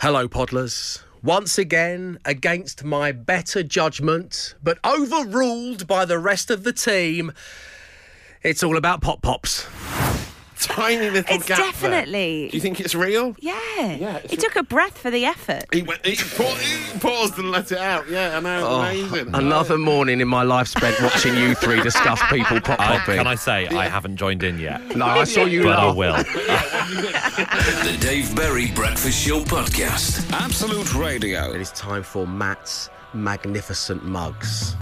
Hello, Podlers. Once again, against my better judgment, but overruled by the rest of the team, it's all about Pop Pops. Tiny little It's gap there. definitely- Do you think it's real? Yeah. Yeah, it's It took a breath for the effort. He, went, he, pa- he paused and let it out. Yeah, I know. Oh, amazing. Another morning in my life spent watching you three discuss people pop I, popping. can I say I haven't joined in yet? No, I saw you But I laugh. will. The Dave Berry Breakfast Show Podcast. Absolute Radio. It is time for Matt's magnificent mugs.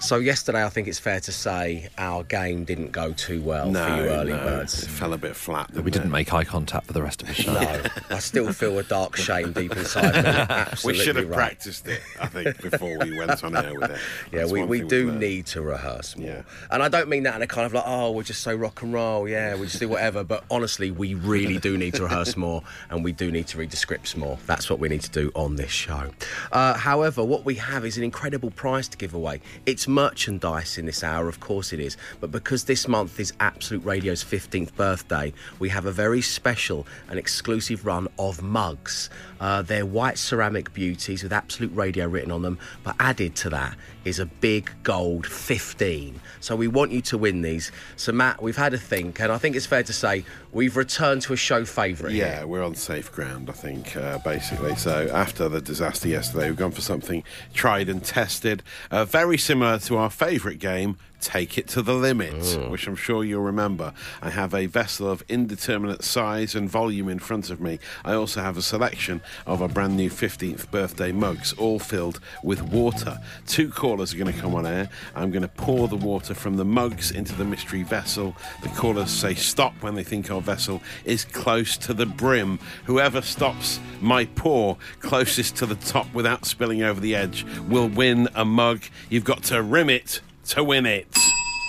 So yesterday, I think it's fair to say our game didn't go too well no, for you early no, birds. It fell a bit flat. We didn't make eye contact for the rest of the show. No, I still feel a dark shame deep inside me. We should have right. practiced it, I think, before we went on air with it. Yeah, That's we, we do learned. need to rehearse more. Yeah. And I don't mean that in a kind of like, oh, we're just so rock and roll, yeah, we just do whatever. But honestly, we really do need to rehearse more and we do need to read the scripts more. That's what we need to do on this show. Uh, however, what we have is an incredible prize to give away. It's merchandise in this hour, of course it is. But because this month is Absolute Radio's 15th birthday, we have a very special and exclusive run of mugs. Uh, they're white ceramic beauties with Absolute Radio written on them, but added to that is a big gold 15. So we want you to win these. So, Matt, we've had a think, and I think it's fair to say we've returned to a show favourite. Yeah, here. we're on safe ground, I think, uh, basically. So after the disaster yesterday, we've gone for something tried and tested, uh, very similar to our favourite game. Take it to the limit, mm. which I'm sure you'll remember. I have a vessel of indeterminate size and volume in front of me. I also have a selection of our brand new 15th birthday mugs, all filled with water. Two callers are going to come on air. I'm going to pour the water from the mugs into the mystery vessel. The callers say stop when they think our vessel is close to the brim. Whoever stops my pour closest to the top without spilling over the edge will win a mug. You've got to rim it to win it.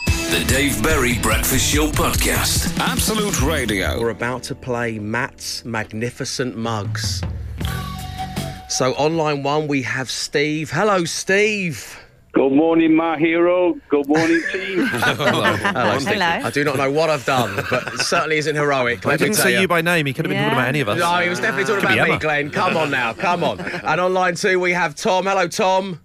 The Dave Berry Breakfast Show Podcast. Absolute Radio. We're about to play Matt's Magnificent Mugs. So, on line one, we have Steve. Hello, Steve. Good morning, my hero. Good morning, team. Hello, Steve. Hello. I do not know what I've done, but it certainly isn't heroic. I Let didn't say you by name. He could have been Yeah. talking about any of us. No, he was definitely talking Could about me, Emma. Glenn. Come on now, come on. And on line two, we have Tom. Hello, Tom.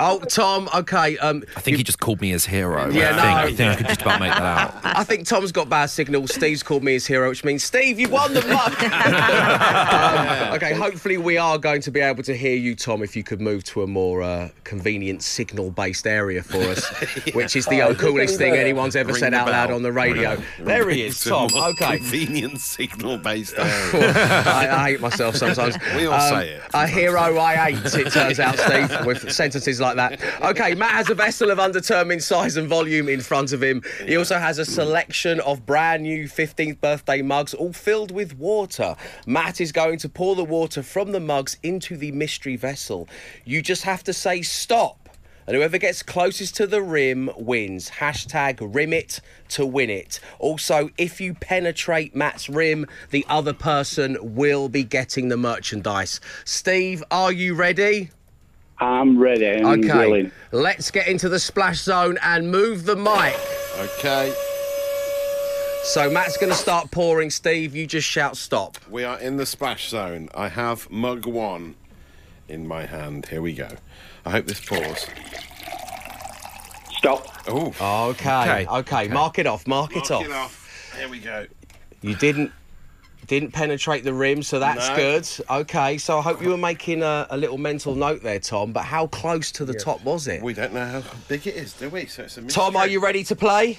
Oh, Tom. Okay. Um, I think he just called me his hero. Yeah, I, no. think, I think I could just about make that out. I think Tom's got bad signal. Steve's called me his hero, which means Steve, you won the mug. Um, okay, hopefully we are going to be able to hear you, Tom. If you could move to a more uh, convenient signal-based area for us, which is the coolest thing anyone's ever Ring said out loud on the radio. There he is, Tom. Okay. Convenient signal based area. I, I hate myself sometimes. Um, We all say it A hero I hate, it turns out, Steve, with sentences like that. Okay, Matt has a vessel of undetermined size and volume in front of him. He also has a selection of brand new 15th birthday mugs, all filled with water. Matt is going to pour the water from the mugs into the mystery vessel. You just have to say stop. And whoever gets closest to the rim wins. Hashtag rim it to win it. Also, if you penetrate Matt's rim, the other person will be getting the merchandise. Steve, are you ready? I'm ready. I'm Okay. willing. Let's get into the splash zone and move the mic. Okay, So Matt's going to start pouring. Steve, you just shout stop. we are in the splash zone. I have mug one in my hand. Here we go. I hope this pours. Stop. Oh, Okay. Okay. Okay. Mark it off. Mark, it Mark off. it off. Here we go. You didn't didn't penetrate the rim, so that's No. good. Okay, so I hope you were making a, a little mental note there, Tom. But how close to the top was it? We don't know how big it is, do we? So it's a mystery. Tom, are you ready to play?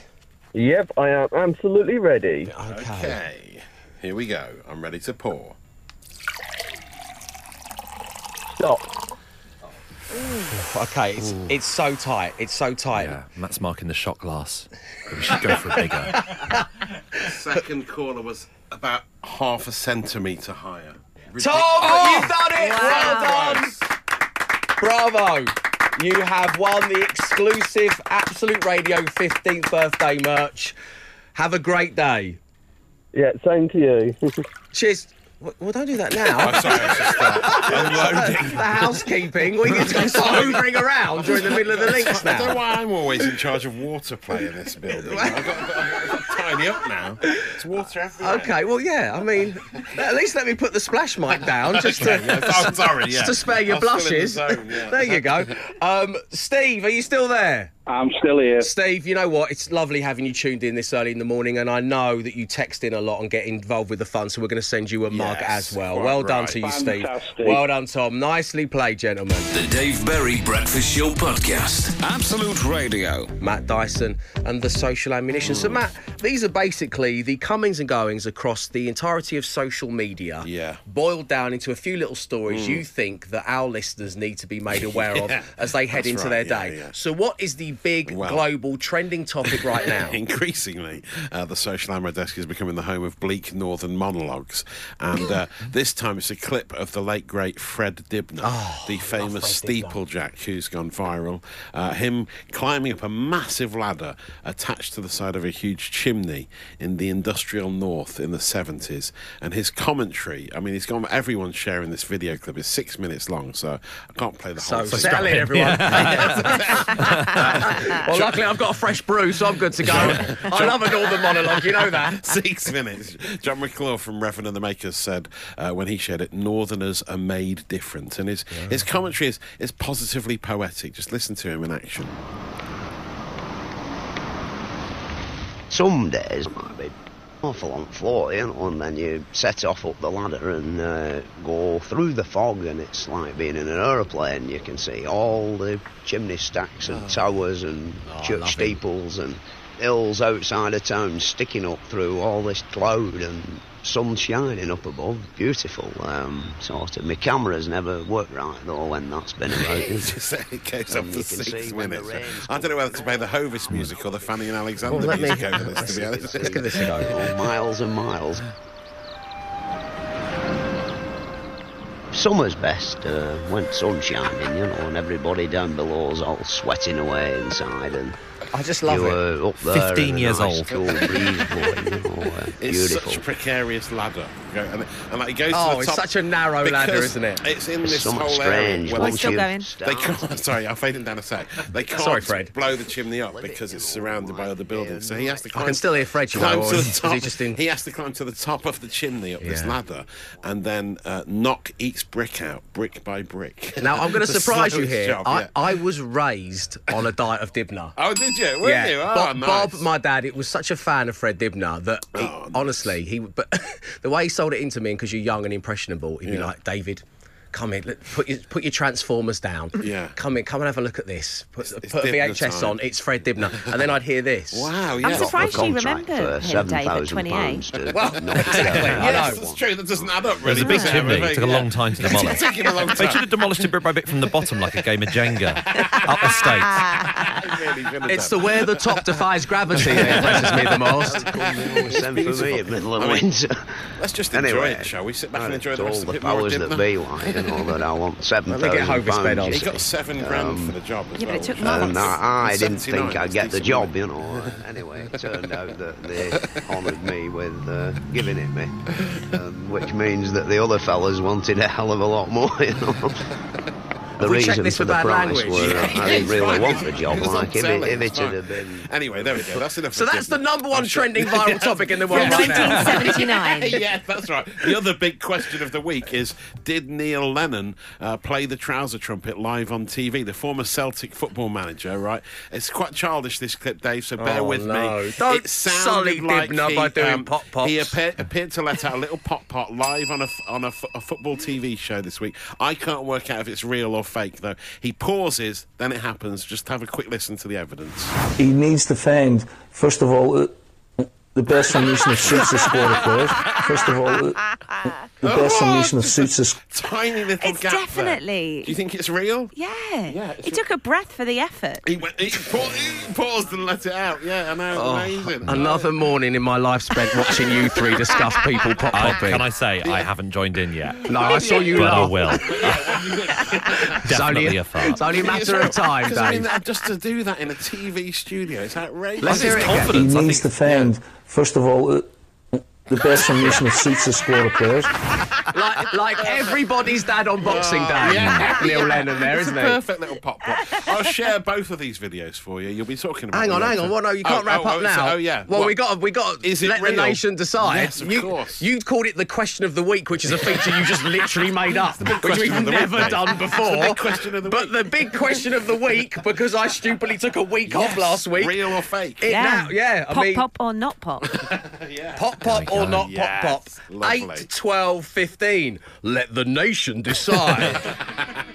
Yep, I am absolutely ready. Okay. Here we go. I'm ready to pour. Stop. Okay, it's it's so tight. It's so tight. Yeah, Matt's marking the shot glass. We should go for a bigger. Second caller was about half a centimetre higher. Tom, you've done it. Wow. Well done. Bravo. You have won the exclusive Absolute Radio 15th birthday merch. Have a great day. Yeah, same to you. Cheers. Well, well, don't do that now. I'm sorry, I should start uh, unloading. the housekeeping. We get to start hoovering around during the middle of the links I don't know now. why I'm always in charge of water play in this building. I've got, I've got tidy up now. It's water everywhere. Okay, well, yeah. I mean, at least let me put the splash mic down just to, Okay, yeah, oh, sorry, yeah. just to spare your I was still in the blushes. zone, yeah. There you go. Um, Steve, are you still there? I'm still here. Steve, you know what? It's lovely having you tuned in this early in the morning, and I know that you text in a lot and get involved with the fun, so we're going to send you a mug as well. quite Well done to you, Fantastic. Steve. Well done, Tom. Nicely played, gentlemen. The Dave Berry Breakfast Show Podcast. Absolute Radio. Matt Dyson and the social ammunition. So, Matt, these are basically the comings and goings across the entirety of social media. Yeah. Mm. Boiled down into a few little stories you think that our listeners need to be made aware Yeah, of as they head that's into right, their yeah, day. yeah. So, what is the big Well- global trending topic right now? Increasingly, uh, the social ammo desk is becoming the home of bleak northern monologues, and uh, this time it's a clip of the late great Fred Dibnah, Oh, the famous steeplejack who's gone viral. Uh, him climbing up a massive ladder attached to the side of a huge chimney in the industrial north in the seventies, and his commentary. I mean, he's gone. Everyone's sharing this video clip. It's six minutes long, so I can't play the So, whole thing. settle in, everyone. well, luckily, I've got a fresh brew, so I'm good to go. I love a northern monologue, you know that. Six minutes. Jon McClure from Reverend and the Makers said uh, when he shared it, Northerners are made different. And his, his commentary is, is positively poetic. Just listen to him in action. some days might be awful on the floor, you know, and then you set off up the ladder and uh, go through the fog, and it's like being in an aeroplane. You can see all the chimney stacks and towers and church steeples and hills outside of town sticking up through all this cloud and sun shining up above. Beautiful, um, sort of. My camera's never worked right though when that's been about. It goes up to six minutes. I don't know whether to play the Hovis music or the Fanny and Alexander Well, me- music over this, to be honest. Let's give this a go. Miles and miles. Summer's best uh, when sun's shining, you know, and everybody down below's all sweating away inside, and I just love you it. up there. 15 and a years nice old. Cool breeze blowing, you know, It's beautiful. such a precarious ladder. And, and like, it goes to Oh, the it's top such a narrow ladder, isn't it? It's in It's this somewhat whole strange area. where We're still going. They can't. Sorry, I'll fade him down a sec. They can't Sorry, Fred. blow the chimney up because it's surrounded by other buildings. So he has to climb. can still hear Fred, climb to the top. he in- He has to climb to the top of the chimney up this ladder, and then uh, knock each brick out, brick by brick. Now, I'm going to surprise you here. job, I, yeah. I was raised on a diet of Dibnah. Oh, did you? Were yeah, you? Oh, Bob, nice. Bob, my dad, it was such a fan of Fred Dibnah that he, Oh, honestly, he but the way he sold it into me, because you're young and impressionable, he'd be like, David. Come in, let- put your put your transformers down. Yeah. Come in, come and have a look at this. Put, it's put a Dibnah VHS time. on. It's Fred Dibnah, and then I'd hear this. Wow, yeah. I'm surprised you Contract remember for him, Dave, at 7,000 28. pounds to Well, knock exactly, down I know. Yes, that's true. That doesn't add up It really. was a big does it? chimney. It took a long time to demolish. It's taking a long They should have demolished it bit by bit from the bottom like a game of Jenga. Up the stakes. Really It's the done. where the top defies gravity that impresses me the most. Send for me in middle of winter. Let's just enjoy Anyway, it, shall we? Sit back and enjoy the told rest of the it more. powers didn't that be, like, you know, that I want seven Let me get thousand Hovis bed on. He got seven grand for the job as Yeah, but it took months. is And I, I didn't think I'd get the job, money. you know. Anyway, it turned out that they honoured me with uh, giving it me, um, which means that the other fellas wanted a hell of a lot more, you know. The we checked reason this for for the bad price language? were Yeah, I didn't really fine. want the job. It Like if it, if it had fine. have been Anyway, there we go. That's enough. So for that's the number one sure- trending viral topic in the world Yeah. right now. 1979. yeah, that's right. The other big question of the week is Did Neil Lennon uh, play the trouser trumpet live on TV? The former Celtic football manager, right? It's quite childish, this clip, Dave, so bear Oh, with no. me. Don't it sounded sully like Dibnah he, by doing um, pop pops. He appeared, appeared to let out a little pop pot live on a, f- on a, f- a football TV show this week. I can't work out if it's real or fake, though. He pauses, then it happens. Just have a quick listen to the evidence. he needs to find, first of all, uh, the best formation of suits the squad of players. First of all, the best formation of suits the Tiny little It's gap there. definitely- Do you think it's real? Yeah. it's he took a breath for the effort. He, went, he, pa- he paused and let it out. Yeah, I know. Oh, amazing. Another morning in my life spent watching you three discuss people pop I, popping. can I say I haven't joined in yet? No, I saw you But I laugh. will. It's only, Definitely a fart. it's only a matter of time, Because I mean, just to do that in a TV studio, it's outrageous. Let's hear it again. He needs to find, first of all, uh, the best combination of Suicide Squad of players. like, like everybody's dad on Boxing oh, Day. Oh, yeah. Neil Lennon there, It's isn't a he? perfect little pop pop. I'll share both of these videos for you. You'll be talking about. Hang on, them hang on. later. Well, no, you can't Oh, wrap oh, up oh, now. so- oh yeah. Well, What- we got we got to Is let real? the nation decide. Yes, of you, course. You called it the question of the week, which is a feature you just literally made up, which we've of the week, never done before. It's the big question of the but week. the big question of the week, because I stupidly took a week off last week. Real or fake? It now, yeah. I pop, mean, pop, or not pop. Pop pop or not Yes, pop pop. lovely. 8, 12, 15. Let the nation decide.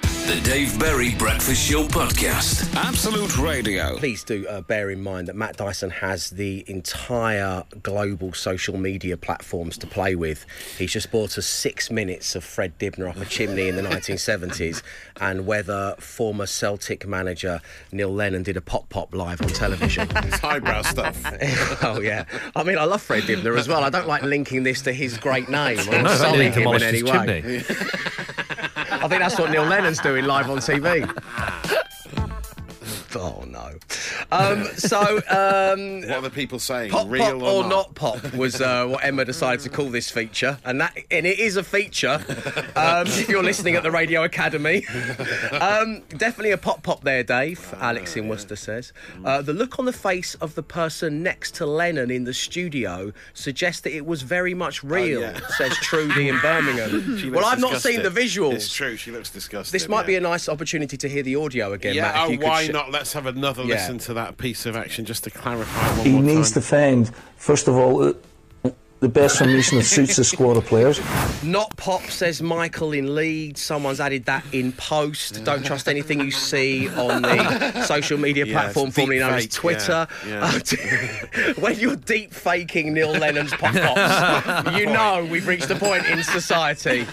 The Dave Berry Breakfast Show Podcast. Absolute Radio. Please do uh, bear in mind that Matt Dyson has the entire global social media platforms to play with. He's just bought us six minutes of Fred Dibnah up a chimney in the 1970s and whether former Celtic manager Neil Lennon did a pop pop live on television. It's highbrow stuff. oh, yeah. I mean, I love Fred Dibnah as well. I don't like linking this to his great name or No, that sullying didn't him in any way. I think that's what Neil Lennon's doing live on TV. Oh no! Um, so um, What are the people saying? Pop Real pop or not pop was uh, what Emma decided to call this feature, and that and it is a feature. Um, if you're listening at the Radio Academy, um, definitely a pop pop there, Dave. Alex in Worcester says uh, the look on the face of the person next to Lennon in the studio suggests that it was very much real. yeah. Says Trudy in Birmingham. Well, I've not seen the visuals. It's true. She looks disgusted. This might be a nice opportunity to hear the audio again, Yeah, Matt. oh, why sh- not? Let's have another Yeah. listen to that piece of action just to clarify one He more needs to find, first of all, uh, the best formation that suits the Squad of players. Not pop, says Michael in Leeds. Someone's added that in post. Don't trust anything you see on the social media Yeah, platform it's formerly deep known as fake, Twitter. yeah, when you're deep faking Neil Lennon's pop pops, you know we've reached a point in society,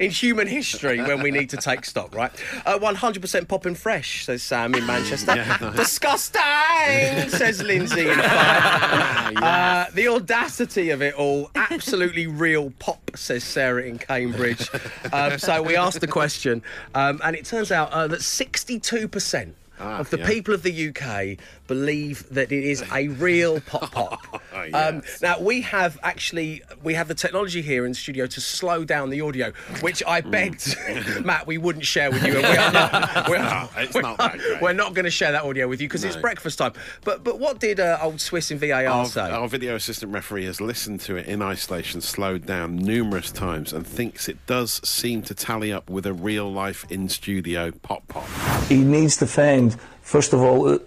in human history, when we need to take stock, right? Uh, 100% pop and fresh, says Sam in Manchester. Disgusting, says Lindsay in Fife. Uh, the audacity of it all, absolutely real pop, says Sarah in Cambridge. Um, so we asked the question, um, and it turns out uh, that 62% of the yeah. people of the UK believe that it is a real pop pop. um, Yes. now we have actually we have the technology here in the studio to slow down the audio, which I begged Matt we wouldn't share with you, and we are not. We're, No, it's we're not that great. We're not going to share that audio with you because it's breakfast time. But but what did uh, old Swiss in VAR Our, say? our video assistant referee has listened to it in isolation, slowed down numerous times, and thinks it does seem to tally up with a real life in studio pop pop. He needs to find, first of all, uh,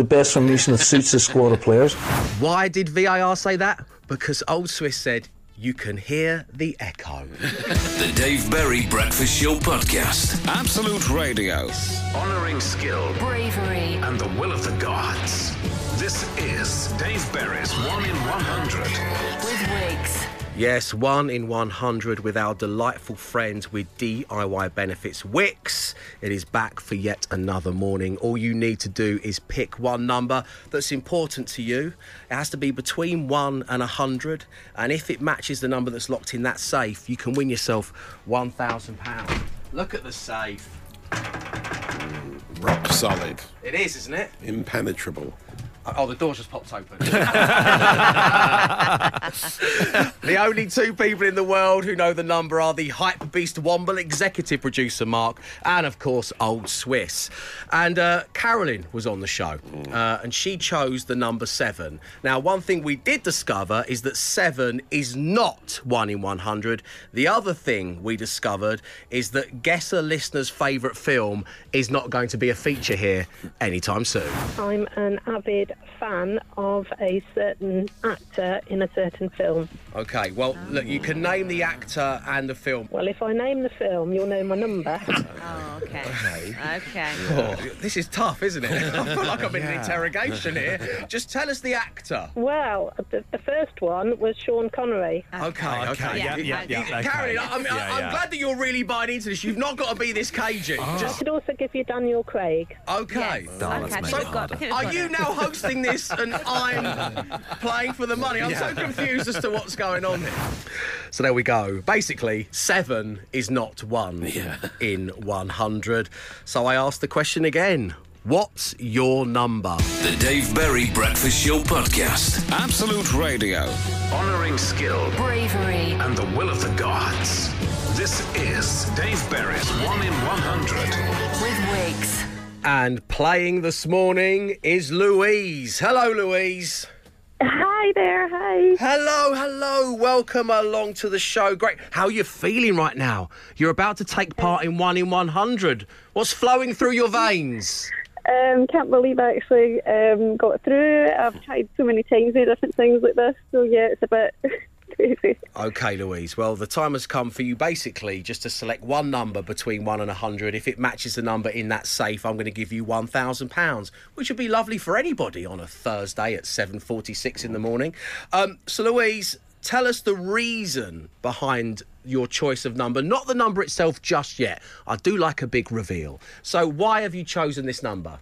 the best formation that suits the Squad of players. Why did VAR say that? Because old Swiss said. You can hear the echo. The Dave Berry Breakfast Show Podcast. Absolute Radio. Honoring skill Bravery. and the will of the gods. This is Dave Berry's 1 in 100. Yes, one in 100 with our delightful friends with DIY Benefits Wix. It is back for yet another morning. All you need to do is pick one number that's important to you. It has to be between 1 and 100. And if it matches the number that's locked in that safe, you can win yourself £1,000. Look at the safe. Rock solid, It is, isn't it? impenetrable. Oh, the door just popped open. the only two people in the world who know the number are the hype beast Womble executive producer Mark and, of course, Old Swiss. And uh, Carolyn was on the show, uh, and she chose the number seven. Now, one thing we did discover is that seven is not one in 100. The other thing we discovered is that guess a listener's favourite film is not going to be a feature here anytime soon. I'm an avid fan of a certain actor in a certain film. Okay, well, look, you can name the actor and the film. Well, if I name the film, you'll know my number. Oh, okay. Okay. Oh, this is tough, isn't it? I feel like I'm in an interrogation here. Just tell us the actor. well, the, the first one was Sean Connery. Okay, okay. Yeah, You- yeah, you- yeah, you- Karen, I mean, I- Yeah, I'm glad that you're really buying into this. You've not got to be this cagey. Ah. I Just could also give you Daniel Craig. okay. Yes. Oh, that's okay, I think made we've it got, I harder. think we've Are you now hosting this and I'm playing for the money? I'm so confused as to what's going on here. So there we go. Basically, seven is not one in 100. So I asked the question again What's your number? The Dave Berry Breakfast Show Podcast. Absolute Radio. Honoring skill Bravery. and the will of the gods. This is Dave Berry's 1 in 100. With Wix. And playing this morning is Louise. Hello, Louise. Hi there, hi. Hello, hello. Welcome along to the show. Great. How are you feeling right now? You're about to take part in one in 100. What's flowing through your veins? Um, can't believe I actually um, got through. I've tried so many times with different things like this, so yeah, it's a bit Okay, Louise. Well, the time has come for you basically just to select one number between 1 and a 100. If it matches the number in that safe, I'm going to give you £1,000, which would be lovely for anybody on a Thursday at 7.46 in the morning. Um, so, Louise, tell us the reason behind your choice of number, not the number itself just yet. I do like a big reveal. So, why have you chosen this number?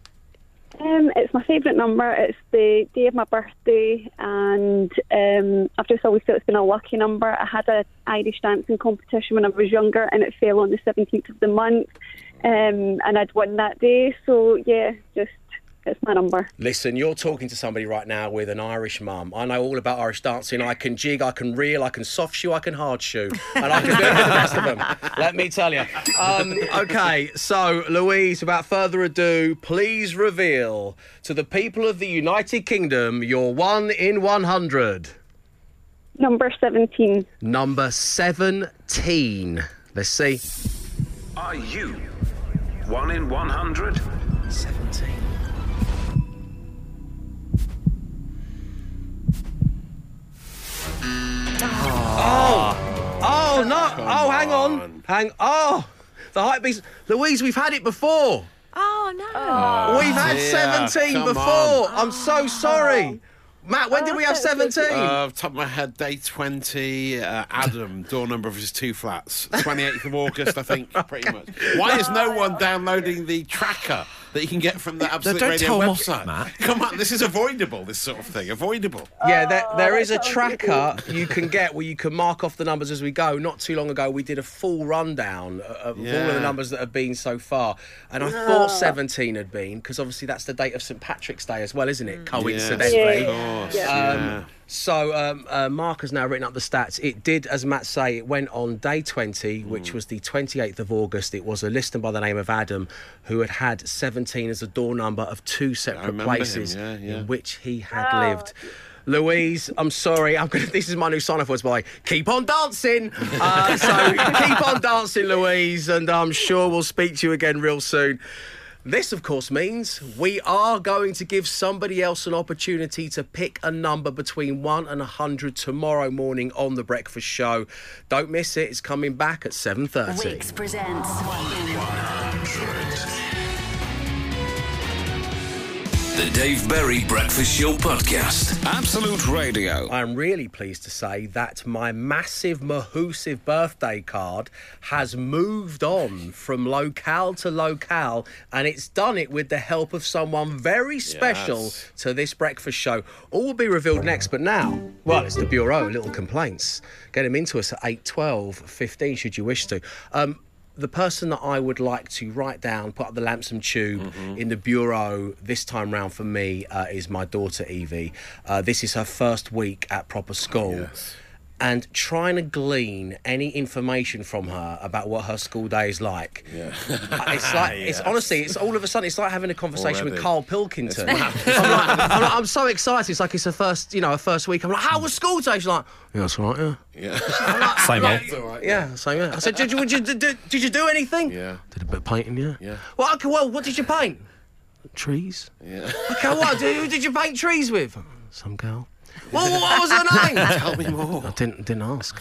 Um, it's my favourite number. It's the day of my birthday, and um, I've just always felt it's been a lucky number. I had a Irish dancing competition when I was younger, and it fell on the 17th of the month, um, and I'd won that day. So yeah, just it's my number. Listen, you're talking to somebody right now with an Irish mum. I know all about Irish dancing. I can jig, I can reel, I can soft shoe, I can hard shoe, and I can do it with the best of them. Let me tell you. Um, okay, so Louise, without further ado, please reveal to the people of the United Kingdom your one in 100. Number 17. Number 17. Let's see. Are you 1 in 100? 17. Oh, oh no! oh, hang on, hang. Oh, the hype beast, Louise. We've had it before. Oh, no. we've had dear, seventeen come before. on. I'm so sorry, Matt. When did we have seventeen? Uh, top of my head, day 20, uh, Adam, door number of his two flats. 28th of August, I think, pretty much. Why is no one downloading the tracker that you can get from the Absolute don't Radio tell 'em off, website? Matt. Come on, this is avoidable, this sort of thing. Avoidable. Yeah, there, there Oh, a tracker you can get where you can mark off the numbers as we go. Not too long ago, we did a full rundown of all of the numbers that have been so far. And I thought 17 had been, because obviously that's the date of St. Patrick's Day as well, isn't it? Coincidentally. Yes, of course. Yeah. yeah. So um, uh, Mark has now written up the stats. It did, as Matt say, it went on day 20, which was the 28th of August. It was a listener by the name of Adam who had had 17 as a door number of two separate remember him, places yeah, yeah. in which he had lived. Louise, I'm sorry. I'm gonna. This is my new sign-off words by keep on dancing. Uh, so keep on dancing, Louise, and I'm sure we'll speak to you again real soon. This, of course, means we are going to give somebody else an opportunity to pick a number between 1 and 100 tomorrow morning on The Breakfast Show. Don't miss it. It's coming back at 7.30. Wix presents. The Dave Berry Breakfast Show Podcast. Absolute Radio. I'm really pleased to say that my massive Mahusive birthday card has moved on from locale to locale, and it's done it with the help of someone very special Yes. to this breakfast show. All will be revealed next, but now, well, it's the Bureau, little complaints. Get them into us at 8, 12, 15, should you wish to. Um, the person that I would like to write down, put up the Lamson tube Mm-hmm. in the bureau this time round for me uh, is my daughter Evie. Uh, this is her first week at proper school. Yes. And trying to glean any information from her about what her school day is like. Yeah. It's like it's honestly, it's all of a sudden, it's like having a conversation with Carl Pilkington. I'm, like, I'm, like, I'm so excited. It's like it's her first, you know, her first week. I'm like, how was school day? She's like, yeah, that's all right, yeah. Yeah. Same old. It's all right. Yeah, same. Yeah. I said, did you, did, you, did, did, did you do anything? Yeah. Did a bit of painting, yeah. Yeah. Well, okay, well, what did you paint? Trees. Yeah. Okay, what? Did, who did you paint trees with? Some girl. Well, what was her name? Tell me more. I didn't didn't ask.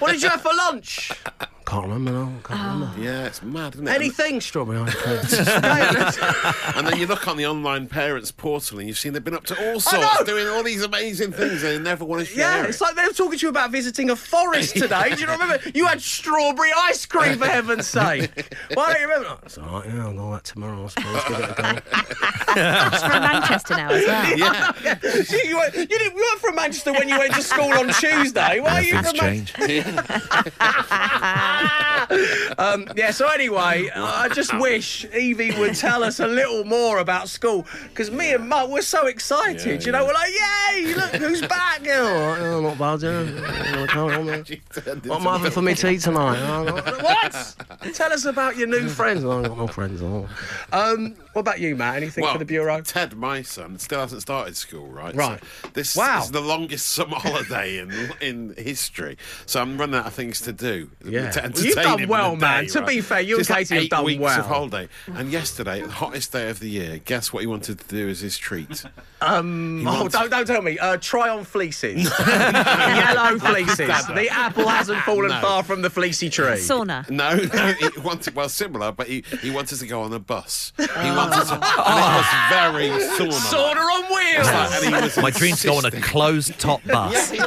what did you have for lunch? Can't remember. No, can't remember. Oh. Yeah, it's mad, isn't it? Anything strawberry ice cream. And then you look on the online parents portal and you've seen they've been up to all sorts, doing all these amazing things and they never want to share Yeah, it. it's like they were talking to you about visiting a forest today. Do you remember? You had strawberry ice cream, for heaven's sake. Why don't you remember? Oh, It's all right, yeah, I'll go that tomorrow, I suppose. Give it a go. She's from Manchester now as well. yeah. you, you, weren't, you, didn't, you weren't from Manchester when you went to school on Tuesday. Why are you Things from Manchester? Change. um, yeah, so anyway, I just wish Evie would tell us a little more about school because me and Mum were so excited. Yeah, you know, yeah. we're like, yay, look who's back. You know, oh, not bad, yeah. What am I having for me tea tonight? Oh, what? Tell us about your new friends. Oh, I've got no friends. Oh. Um, what about you, Matt? Anything well, for the Bureau? Ted, my son, still hasn't started school, right? Right. So this Wow. is the longest summer holiday in in history. So I'm running out of things to do. Yeah. To Well, entertain you've done well, a man. day, To be fair, you and Just like Katie have eight done weeks well. of holiday. And yesterday, the hottest day of the year. Guess what he wanted to do as his treat? Um, He oh, don't, don't tell me. Uh, try on fleeces. Yellow fleeces. The apple hasn't fallen No. far from the fleecy tree. Sauna. No, no, he wanted well similar, but he, he wanted to go on a bus. He wanted to, and it was very sauna. Sauna on wheels. and he was My dream's to go on a closed top bus. Sit-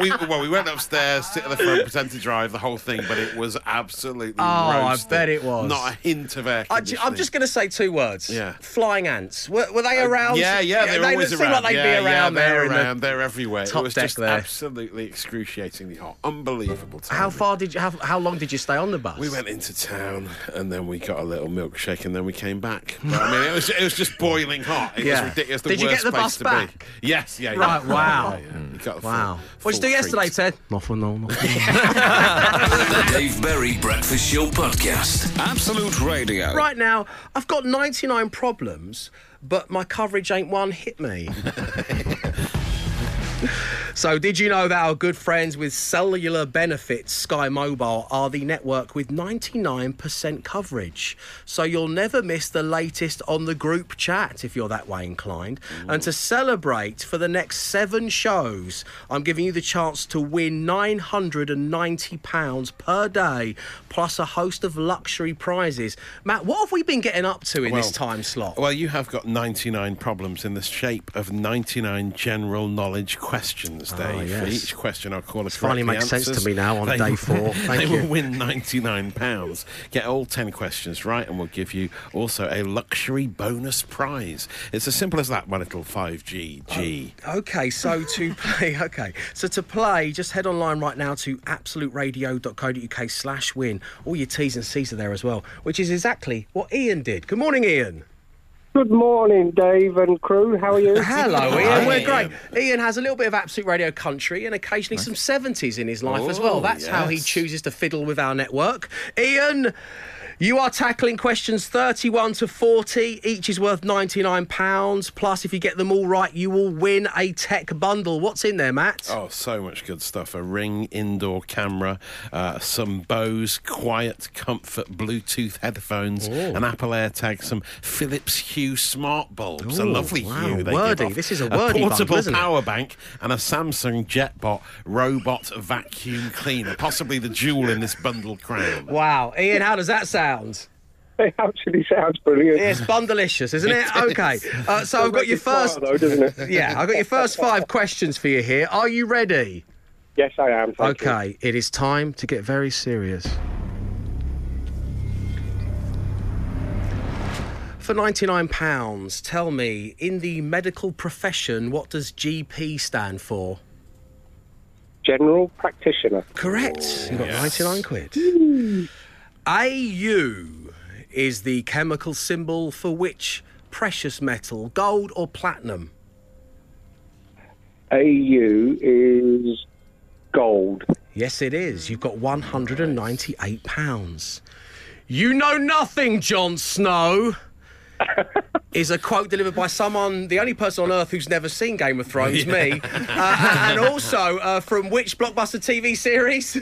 we, well, we went upstairs, sit at the front, pretend to drive the whole thing, but it was absolutely Oh, I bet it was. Not a hint of air I, conditioning. am just going to say two words. Yeah. Flying ants. Were, were they uh, around? Yeah, yeah, they're they always around. like they'd yeah, be around yeah. They're in the- around. They're everywhere. top it was deck just there. absolutely excruciatingly hot. Unbelievable. Time. How far did you? How, how long did you stay on the bus? We went into town and then we got a little milkshake and then we came back. But, I mean, it was it was just boiling hot. It Yeah. was ridiculous. The Did you get the bus back? Be. Yes, yeah, yeah. Right, wow. Yeah, yeah. You got a Wow. full What did you do yesterday. Ted? Nothing, no, nothing. The Dave Berry Breakfast Show Podcast. Absolute Radio. right now, I've got 99 problems, but my coverage ain't one hit me. So, did you know that our good friends with cellular benefits, Sky Mobile, are the network with 99% coverage? So, you'll never miss the latest on the group chat if you're that way inclined. And to celebrate for the next seven shows, I'm giving you the chance to win £990 per day, plus a host of luxury prizes. Matt, what have we been getting up to in this time slot? Well, you have got 99 problems in the shape of 99 general knowledge questions, Oh, Dave. For yes. each question, I'll call a finally correct makes sense to me now on They- day four. Thank they you. will win 99 pounds. Get all 10 questions right, and we'll give you also a luxury bonus prize. It's as simple as that, my little 5G G. Oh, okay, so to play, okay, so to play, just head online right now to absoluteradio.co.uk slash win. All your T's and C's are there as well, which is exactly what Ian did. Good morning, Ian. Good morning, Dave and crew. How are you? Hello, Ian. We're great. Ian has a little bit of absolute radio country and occasionally some 70s in his life as well. That's how he chooses to fiddle with our network. Ian. You are tackling questions 31 to 40. Each is worth £99. Plus, if you get them all right, you will win a tech bundle. What's in there, Matt? Oh, so much good stuff. A Ring indoor camera, uh, some Bose Quiet Comfort Bluetooth headphones, an Apple AirTag, some Philips Hue smart bulbs. a lovely wow, hue they wordy. give off. This is a wordy portable bundle, power bank and a Samsung JetBot robot vacuum cleaner. Possibly the jewel in this bundle crown. Wow. Ian, how does that sound? It actually sounds brilliant. It's bundleicious, isn't it? Okay. Uh, so I've got your first. though, doesn't it? Yeah, I've got your first five questions for you here. Are you ready? Yes, I am. Thank you. Okay, it is time to get very serious. For £99, tell me, in the medical profession, what does GP stand for? General practitioner. Correct. You've got Yes. 99 quid. AU is the chemical symbol for which precious metal, gold or platinum? AU is gold. Yes, it is. You've got £198. You know nothing, Jon Snow. is a quote delivered by someone, the only person on earth who's never seen Game of Thrones, me. Uh, and also uh, from which blockbuster TV series?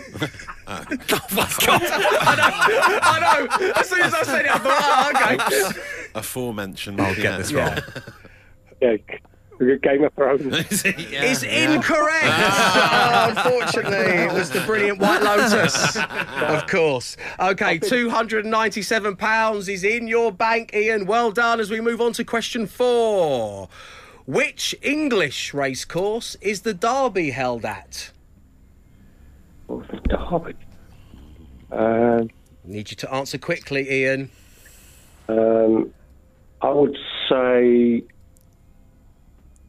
I know, I know. As soon as I said it, I thought, oh, okay. Aforementioned. I'll get this wrong. Yeah, Game of Thrones. Is incorrect. Oh, unfortunately, it was the brilliant White Lotus. of course. Okay, £297 is in your bank, Ian. Well done as we move on to question four. Which English racecourse is the Derby held at? Oh, the Derby. Um, Need you to answer quickly, Ian. um, I would say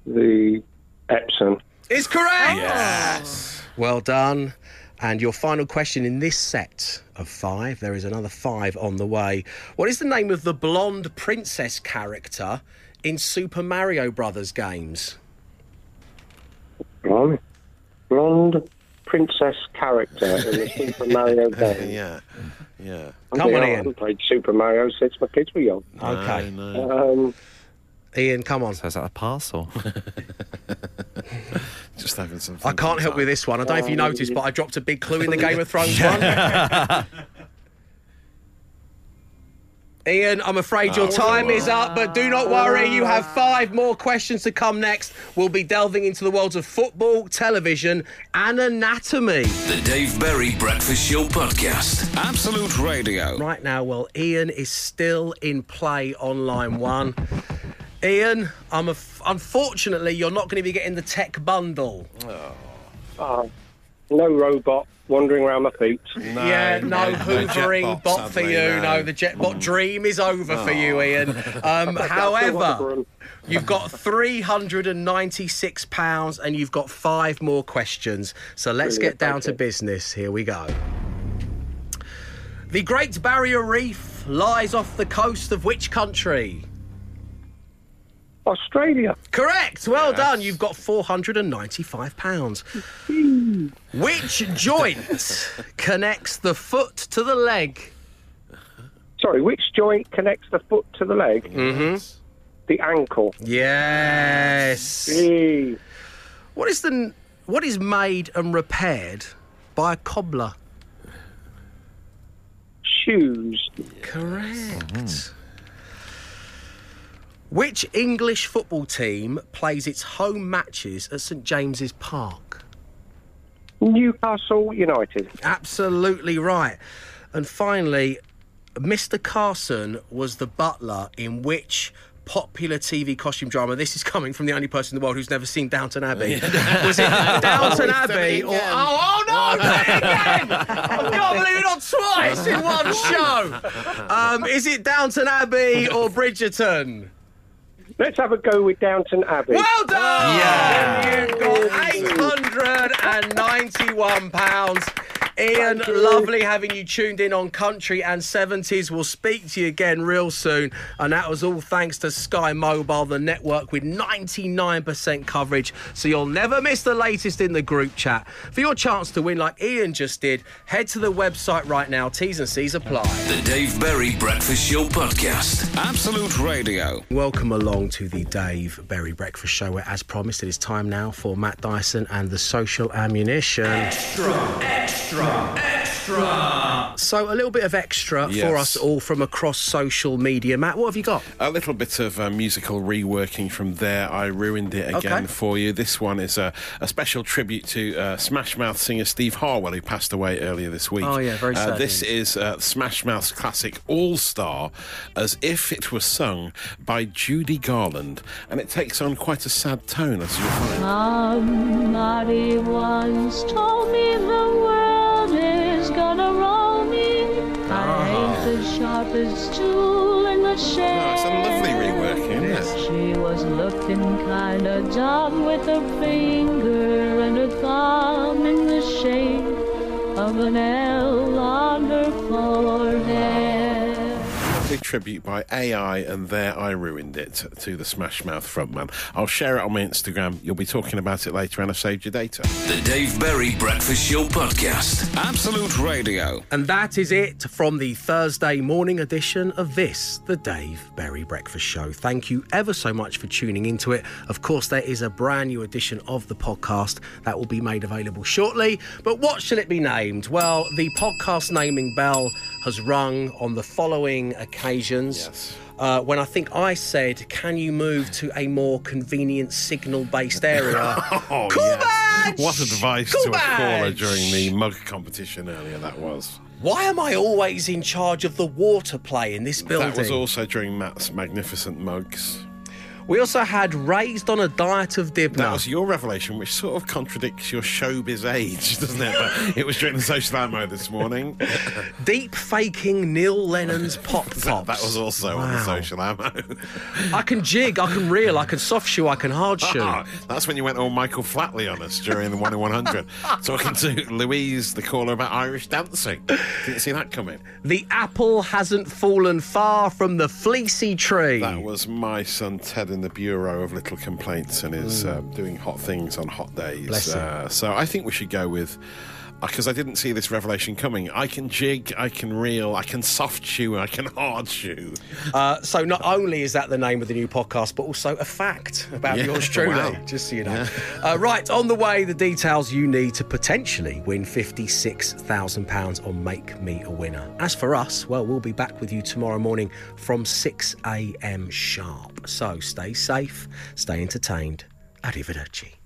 the Epsom. Is correct. Yes. Well done. And your final question in this set of five, there is another five on the way. What is the name of the blonde princess character in Super Mario Brothers games? Blimey. Blonde princess character in the Super Mario game. yeah, yeah. I Come think on, I Ian. haven't played Super Mario since my kids were young. Okay. Um, Ian, come on. So is that a pass or? Just having some. I can't help with this one. I don't know if you noticed, but I dropped a big clue in the Game of Thrones one. Ian, I'm afraid your time is up, but do not worry. You have five more questions to come next. We'll be delving into the worlds of football, television, and anatomy. The Dave Berry Breakfast Show Podcast. Absolute Radio. Right now, well, Ian is still in play on line one. Ian, I'm a unfortunately you're not going to be getting the tech bundle. uh, no robot wandering around my feet. yeah, no, hoovering bot for you. No. the jetbot dream is over for you, Ian. Um, however, you've got three hundred and ninety-six pounds, and you've got five more questions. So let's Brilliant, get down thank to you. business. Here we go. The Great Barrier Reef lies off the coast of which country? Australia. Correct. Well done. You've got four hundred and ninety-five pounds. Which joint connects the foot to the leg? Sorry, which joint connects the foot to the leg? Mm-hmm. The ankle. Yes. Gee. What is the what is made and repaired by a cobbler? Shoes. Correct. Which English football team plays its home matches at St James's Park? Newcastle United. Absolutely right. And finally, Mr. Carson was the butler in which popular TV costume drama? This is coming from the only person in the world who's never seen Downton Abbey. Was it Downton Abbey or oh, oh no, again! I can't believe it not twice in one show. Um, is it Downton Abbey or Bridgerton? Let's have a go with Downton Abbey. Well done! Yeah. You've got £891. Ian, lovely having you tuned in on country and 70s. We'll speak to you again real soon. And that was all thanks to Sky Mobile, the network with 99% coverage. So you'll never miss the latest in the group chat. For your chance to win, like Ian just did, head to the website right now. T's and C's apply. The Dave Berry Breakfast Show Podcast. Absolute Radio. Welcome along to the Dave Berry Breakfast Show, where, as promised, it is time now for Matt Dyson and the social ammunition. Extra, extra, extra. So, a little bit of extra for us all from across social media. Matt, what have you got? A little bit of uh, musical reworking from there. I ruined it again Okay. for you. This one is a, a special tribute to uh, Smash Mouth singer Steve Harwell, who passed away earlier this week. Oh, yeah, very uh, sad This is uh, Smash Mouth's classic All Star, as if it was sung by Judy Garland, and it takes on quite a sad tone, as you'll find. Somebody once told me the world is gonna roll me. I uh-huh. ain't the sharpest tool in the shed. it's a lovely reworking, isn't it? She was looking kinda dumb with her finger and her thumb in the shape of an L on her. Lovely tribute by AI, and there I ruined it to the Smash Mouth frontman. I'll share it on my Instagram. You'll be talking about it later, and I've saved your data. The Dave Berry Breakfast Show Podcast. Absolute Radio. And that is it from the Thursday morning edition of this, the Dave Berry Breakfast Show. Thank you ever so much for tuning into it. Of course, there is a brand new edition of the podcast that will be made available shortly. But what shall it be named? Well, the podcast naming bell has rung on the following occasions. Yes. Uh, when I think I said, can you move to a more convenient signal based area? Oh, yes. What advice to a caller during the mug competition earlier that was. Why am I always in charge of the water play in this building? That was also during Matt's magnificent mugs. We also had Raised on a Diet of Dibnah. That was your revelation, which sort of contradicts your showbiz age, doesn't it? But it was during the social ammo this morning. Deep faking Neil Lennon's Pop Pops. that, that was also on the social ammo. I can jig, I can reel, I can soft shoe, I can hard shoe. Ah, that's when you went all Michael Flatley on us during the 1 in 100. talking to Louise, the caller, about Irish dancing. Didn't see that coming. The apple hasn't fallen far from the fleecy tree. That was my son Ted in the Bureau of Little Complaints and is uh, doing hot things on hot days. Uh, so I think we should go with. Because I didn't see this revelation coming. I can jig, I can reel, I can soft shoe, I can hard shoe. Uh, so not only is that the name of the new podcast, but also a fact about Yeah, yours truly, wow. just so you know. Uh, right, on the way, the details you need to potentially win £56,000 on Make Me a Winner. As for us, well, we'll be back with you tomorrow morning from 6am sharp. So stay safe, stay entertained. Arrivederci.